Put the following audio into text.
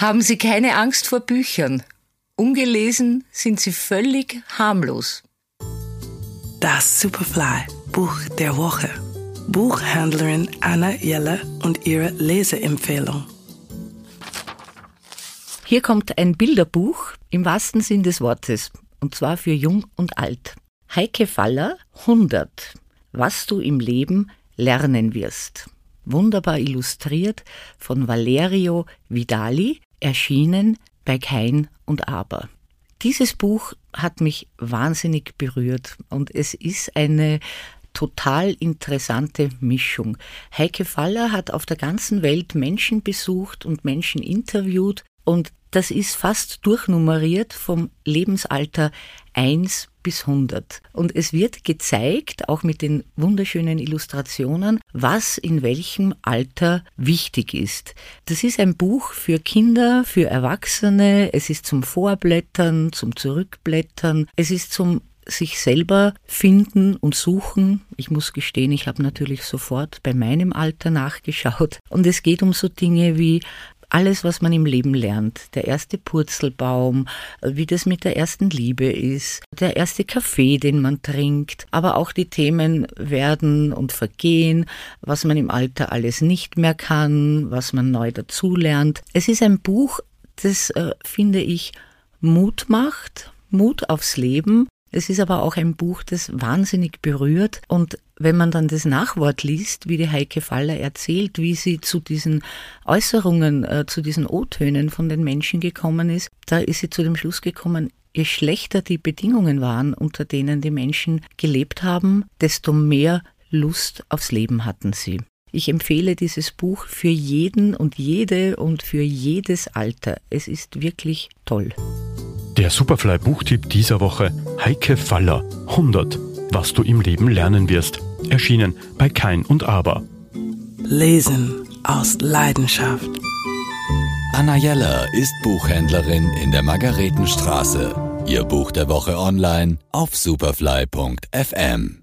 Haben Sie keine Angst vor Büchern. Ungelesen sind sie völlig harmlos. Das Superfly Buch der Woche. Buchhändlerin Anna Jelle und ihre Leseempfehlung. Hier kommt ein Bilderbuch im wahrsten Sinn des Wortes, und zwar für Jung und Alt. Heike Faller, 100. Was du im Leben lernen wirst. Wunderbar illustriert von Valerio Vidali, erschienen bei Kein und Aber. Dieses Buch hat mich wahnsinnig berührt und es ist eine total interessante Mischung. Heike Faller hat auf der ganzen Welt Menschen besucht und Menschen interviewt und das ist fast durchnummeriert vom Lebensalter 1 bis 100. Und es wird gezeigt, auch mit den wunderschönen Illustrationen, was in welchem Alter wichtig ist. Das ist ein Buch für Kinder, für Erwachsene. Es ist zum Vorblättern, zum Zurückblättern. Es ist zum sich selber finden und suchen. Ich muss gestehen, ich habe natürlich sofort bei meinem Alter nachgeschaut. Und es geht um so Dinge wie alles, was man im Leben lernt. Der erste Purzelbaum, wie das mit der ersten Liebe ist, der erste Kaffee, den man trinkt, aber auch die Themen werden und vergehen, was man im Alter alles nicht mehr kann, was man neu dazulernt. Es ist ein Buch, das, äh, finde ich, Mut macht, Mut aufs Leben es ist aber auch ein Buch, das wahnsinnig berührt und wenn man dann das Nachwort liest, wie die Heike Faller erzählt, wie sie zu diesen Äußerungen, äh, zu diesen O-Tönen von den Menschen gekommen ist, da ist sie zu dem Schluss gekommen, je schlechter die Bedingungen waren, unter denen die Menschen gelebt haben, desto mehr Lust aufs Leben hatten sie. Ich empfehle dieses Buch für jeden und jede und für jedes Alter. Es ist wirklich toll. Der Superfly-Buchtipp dieser Woche: Heike Faller 100. Was du im Leben lernen wirst. Erschienen bei Kein und Aber. Lesen aus Leidenschaft. Anna Jeller ist Buchhändlerin in der Margaretenstraße. Ihr Buch der Woche online auf superfly.fm.